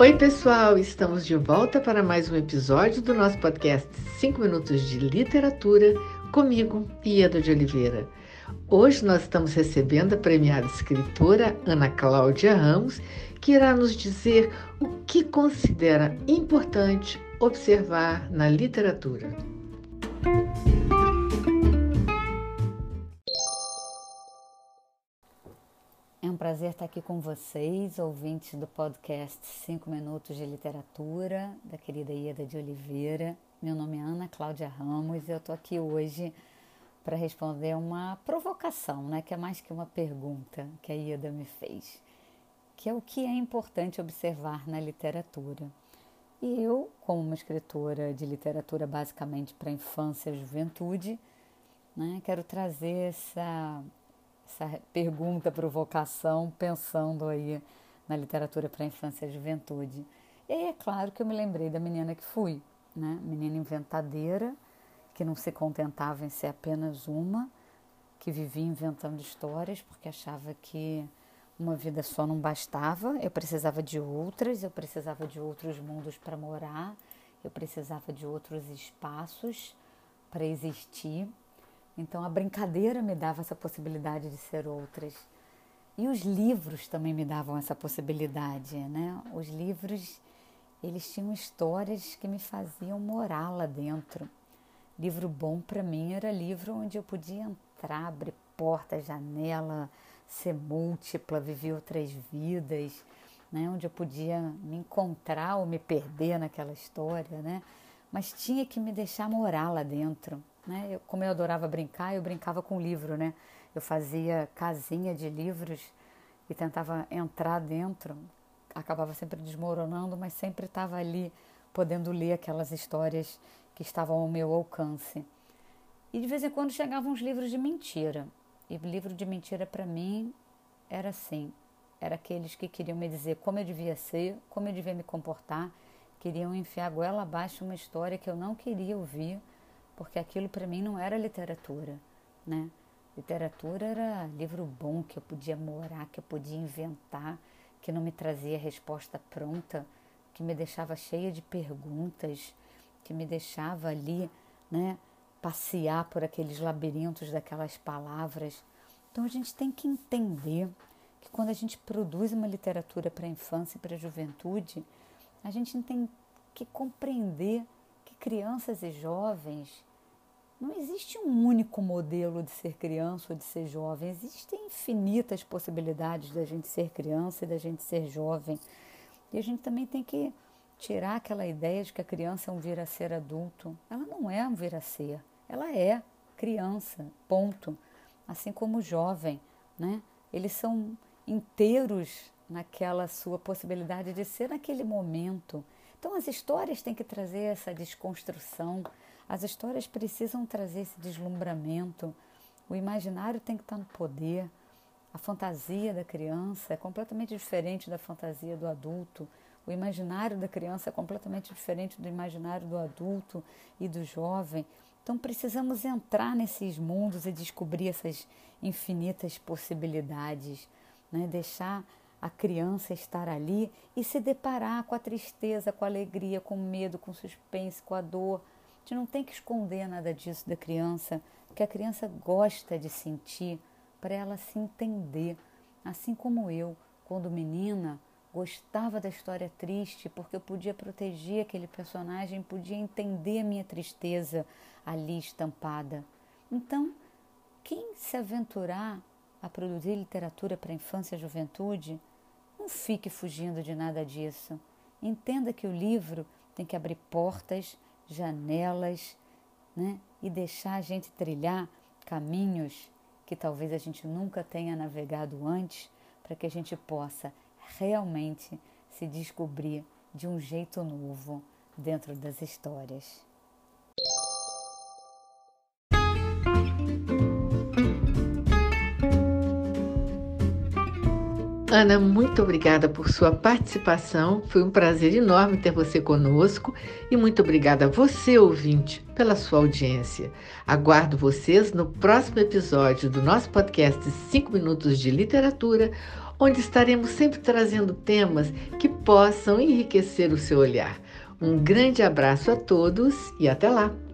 Oi, pessoal! Estamos de volta para mais um episódio do nosso podcast 5 Minutos de Literatura, comigo, Ieda de Oliveira. Hoje nós estamos recebendo a premiada escritora Ana Cláudia Ramos, que irá nos dizer o que considera importante observar na literatura. É um prazer estar aqui com vocês, ouvintes do podcast 5 Minutos de Literatura, da querida Ieda de Oliveira. Meu nome é Ana Cláudia Ramos e eu estou aqui hoje para responder uma provocação, né, que é mais que uma pergunta que a Ieda me fez, que é o que é importante observar na literatura. E eu, como uma escritora de literatura basicamente para infância e juventude, né, quero trazer essa essa pergunta, provocação, pensando aí na literatura para infância e juventude. E aí é claro que eu me lembrei da menina que fui, né? Menina inventadeira, que não se contentava em ser apenas uma, que vivia inventando histórias porque achava que uma vida só não bastava, eu precisava de outras, eu precisava de outros mundos para morar, eu precisava de outros espaços para existir. Então a brincadeira me dava essa possibilidade de ser outras. E os livros também me davam essa possibilidade, né? Os livros, eles tinham histórias que me faziam morar lá dentro. Livro bom para mim era livro onde eu podia entrar, abrir porta, janela, ser múltipla, viver outras vidas, né? Onde eu podia me encontrar ou me perder naquela história, né? Mas tinha que me deixar morar lá dentro. Né? Eu, como eu adorava brincar, eu brincava com livro, né? Eu fazia casinha de livros e tentava entrar dentro. Acabava sempre desmoronando, mas sempre estava ali podendo ler aquelas histórias que estavam ao meu alcance. E de vez em quando chegavam uns livros de mentira. E livro de mentira para mim era assim, era aqueles que queriam me dizer como eu devia ser, como eu devia me comportar, queriam enfiar goela abaixo uma história que eu não queria ouvir porque aquilo para mim não era literatura, né? Literatura era livro bom que eu podia morar, que eu podia inventar, que não me trazia resposta pronta, que me deixava cheia de perguntas, que me deixava ali, né, passear por aqueles labirintos daquelas palavras. Então a gente tem que entender que quando a gente produz uma literatura para a infância e para a juventude, a gente tem que compreender que crianças e jovens não existe um único modelo de ser criança ou de ser jovem. Existem infinitas possibilidades da gente ser criança e da gente ser jovem. E a gente também tem que tirar aquela ideia de que a criança é um vir a ser adulto. Ela não é um vir a ser. Ela é criança, ponto. Assim como o jovem, né? Eles são inteiros naquela sua possibilidade de ser naquele momento. Então as histórias têm que trazer essa desconstrução as histórias precisam trazer esse deslumbramento. O imaginário tem que estar no poder. A fantasia da criança é completamente diferente da fantasia do adulto. O imaginário da criança é completamente diferente do imaginário do adulto e do jovem. Então precisamos entrar nesses mundos e descobrir essas infinitas possibilidades, né? deixar a criança estar ali e se deparar com a tristeza, com a alegria, com o medo, com o suspense, com a dor gente não tem que esconder nada disso da criança, que a criança gosta de sentir para ela se entender, assim como eu, quando menina, gostava da história triste porque eu podia proteger aquele personagem, podia entender a minha tristeza ali estampada. Então, quem se aventurar a produzir literatura para infância e juventude, não fique fugindo de nada disso. Entenda que o livro tem que abrir portas janelas, né? E deixar a gente trilhar caminhos que talvez a gente nunca tenha navegado antes, para que a gente possa realmente se descobrir de um jeito novo dentro das histórias. Ana, muito obrigada por sua participação. Foi um prazer enorme ter você conosco e muito obrigada a você, ouvinte, pela sua audiência. Aguardo vocês no próximo episódio do nosso podcast 5 Minutos de Literatura, onde estaremos sempre trazendo temas que possam enriquecer o seu olhar. Um grande abraço a todos e até lá!